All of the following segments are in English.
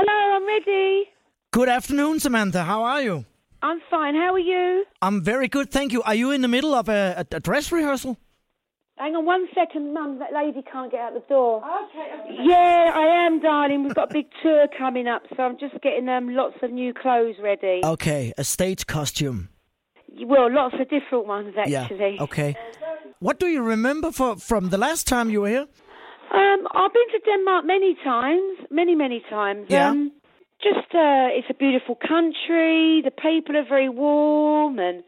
Hello, I'm ready. Good afternoon, Samantha. How are you? I'm fine. How are you? I'm very good, thank you. Are you in the middle of a, a, a dress rehearsal? Hang on one second, Mum. That lady can't get out the door. Okay, Yeah, I am, darling. We've got a big tour coming up, so I'm just getting um, lots of new clothes ready. Okay, a stage costume. Well, lots of different ones, actually. Yeah. Okay. What do you remember for, from the last time you were here? Um, I've been to Denmark many times, many, many times. Yeah. Um, just, uh, it's a beautiful country. The people are very warm and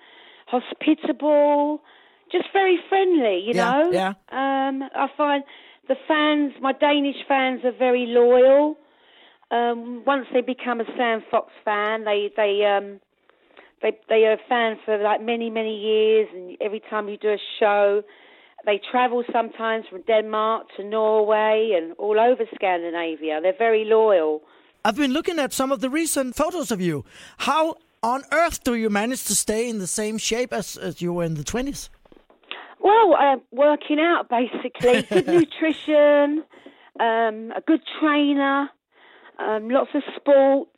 hospitable. Just very friendly, you Yeah, know. yeah. Um, I find the fans, my Danish fans, are very loyal. Um, once they become a Sam Fox fan, they they um, they they are fans for like many many years, and every time you do a show, they travel sometimes from Denmark to Norway and all over Scandinavia. They're very loyal. I've been looking at some of the recent photos of you. How on earth do you manage to stay in the same shape as, as you were in the 20s? Well, uh, working out basically, good nutrition, um, a good trainer, um, lots of sports.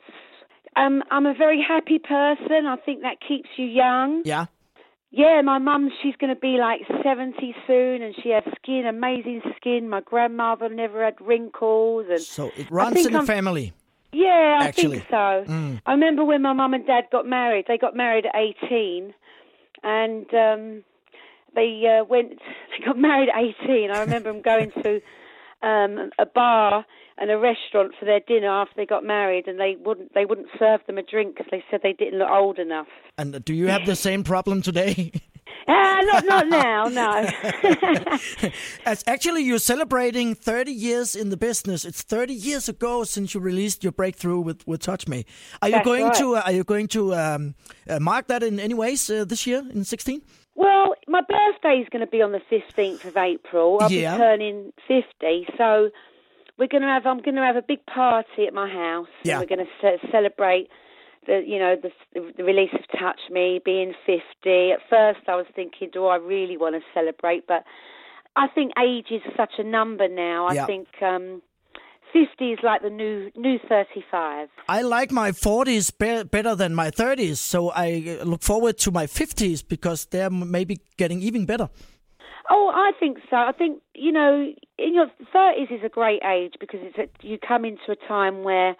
Um, I'm a very happy person. I think that keeps you young. Yeah. Yeah, my mum, she's going to be like 70 soon, and she has skin, amazing skin. My grandmother never had wrinkles, and So it runs in the I'm- family. yeah, I Actually. think so. Mm. I remember when my mum and dad got married. They got married at 18, and um, they uh, went. They got married at 18. I remember them going to um, a bar and a restaurant for their dinner after they got married, and they wouldn't. They wouldn't serve them a drink because they said they didn't look old enough. And do you have the same problem today? Ah, not not now, no. As actually, you're celebrating 30 years in the business. It's 30 years ago since you released your breakthrough with, with Touch Me. Are you going right. to uh, Are you going to um, uh, mark that in any ways uh, this year in 16? Well, my birthday is going to be on the fifteenth of April. I'll Yeah. be turning fifty, so we're going to have. I'm going to have a big party at my house. Yeah. we're going to ce- celebrate the, you know, the, the release of Touch Me being fifty. At first, I was thinking, do I really want to celebrate? But I think age is such a number now. I Yeah. think um, fifty is like the new new thirty-five. I like my 40s be- better than my 30s, so I look forward to my 50s because they're maybe getting even better. Oh, I think so. I think you know, in your thirties is a great age because it's a, you come into a time where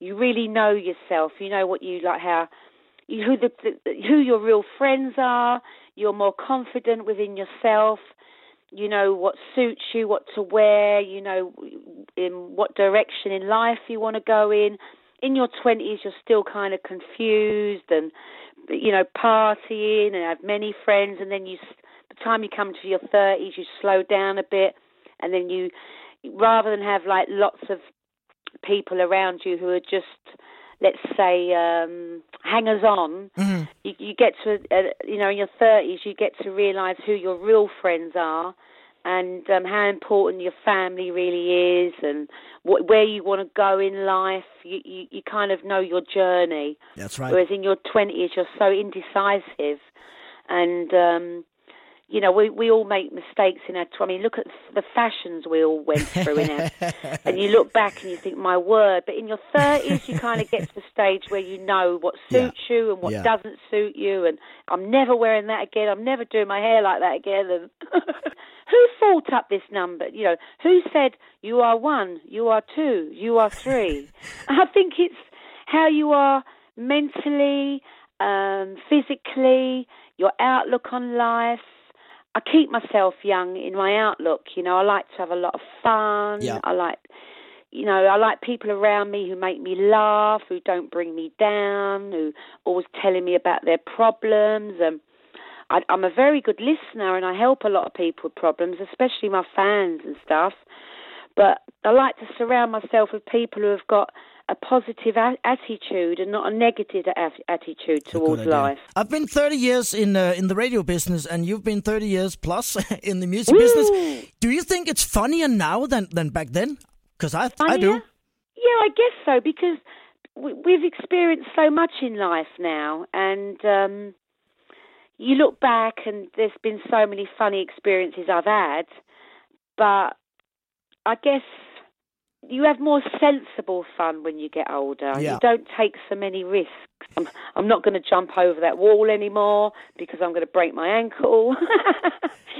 you really know yourself. You know what you like, how you, who the, the who your real friends are. You're more confident within yourself. You know what suits you, what to wear. You know in what direction in life you want to go in. In your twenties, you're still kind of confused and you know partying and have many friends, and then you s- the time you come to your thirties, you slow down a bit, and then you, rather than have like lots of people around you who are just, let's say, um, hangers on, Mhm. you, you get to, uh, you know, in your thirties, you get to realise who your real friends are, and um, how important your family really is, and what, where you want to go in life. You, you you kind of know your journey. That's right. Whereas in your twenties, you're so indecisive, and um, you know we we all make mistakes in our. Tw- I mean, look at the fashions we all went through in our. and you look back and you think, my word. But in your thirties, you kind of get to the stage where you know what Yeah. suits you and what Yeah. doesn't suit you. And I'm never wearing that again. I'm never doing my hair like that again. And who thought up this number? You know, who said you are one, you are two, you are three? I think it's how you are mentally, um, physically, your outlook on life. I keep myself young in my outlook. You know, I like to have a lot of fun. Yeah. I like, you know, I like people around me who make me laugh, who don't bring me down, who always telling me about their problems. And I, I'm a very good listener, and I help a lot of people with problems, especially my fans and stuff. But I like to surround myself with people who have got a positive attitude and not a negative attitude towards life. I've been 30 years in uh, in the radio business, and you've been 30 years plus in the music business. Do you think it's funnier now than, than back then? Because I I do. Yeah, I guess so because we, we've experienced so much in life now, and um, you look back and there's been so many funny experiences I've had, but I guess you have more sensible fun when you get older. Yeah. You don't take so many risks. I'm, I'm not going to jump over that wall anymore because I'm going to break my ankle.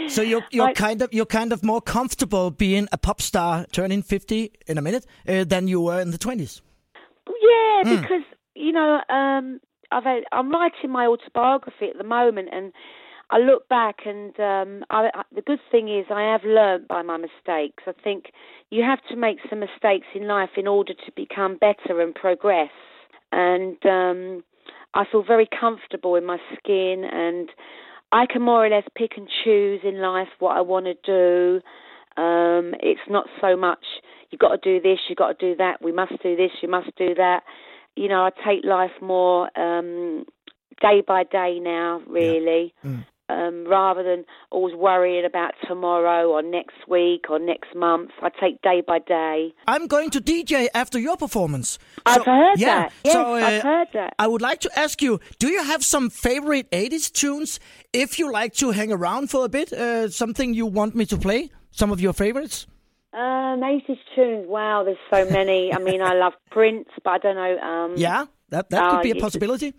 So you're you're Like- kind of you're kind of more comfortable being a pop star turning fifty in a minute uh, than you were in the twenties. Yeah, Hmm. because you know, um, I've had, I'm writing my autobiography at the moment, and I look back, and um, I, I, the good thing is I have learnt by my mistakes. I think you have to make some mistakes in life in order to become better and progress. And um, I feel very comfortable in my skin, and I can more or less pick and choose in life what I want to do. Um, it's not so much you've got to do this, you've got to do that. We must do this, you must do that. You know, I take life more um, day by day now, really, Mm. Um, rather than always worrying about tomorrow or next week or next month. I take day by day. I'm going to DJ after your performance. I've heard yeah, that. Yes, so, uh, I've heard that. I would like to ask you: Do you have some favorite '80s tunes? If you like to hang around for a bit, uh, something you want me to play? Some of your favorites? Um, 80s tunes. Wow, there's so many. I mean, I love Prince, but I don't know. Um, Yeah, that that could Uh, be a possibility.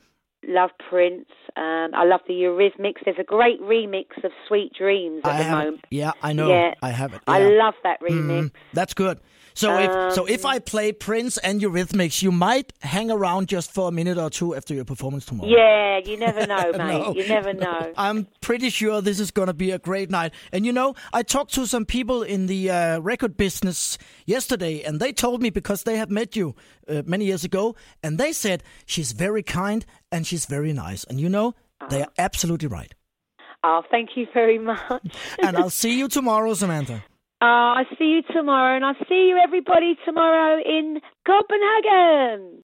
Love Prince. Um, I love the Eurythmics. There's a great remix of Sweet Dreams at I the moment. Yeah, I know. Yeah. I have it. I love that remix. Mm, that's good. So if so, if Um, I play Prince and Eurythmics, you might hang around just for a minute or two after your performance tomorrow. Yeah, you never know, mate. No. You never know. I'm pretty sure this is going to be a great night. And you know, I talked to some people in the uh, record business yesterday, and they told me because they have met you uh, many years ago, and they said she's very kind and she's very nice. And you know, they are absolutely right. Oh, thank you very much. And I'll see you tomorrow, Samantha. Oh, I see you tomorrow, and I'll see you everybody tomorrow in Copenhagen.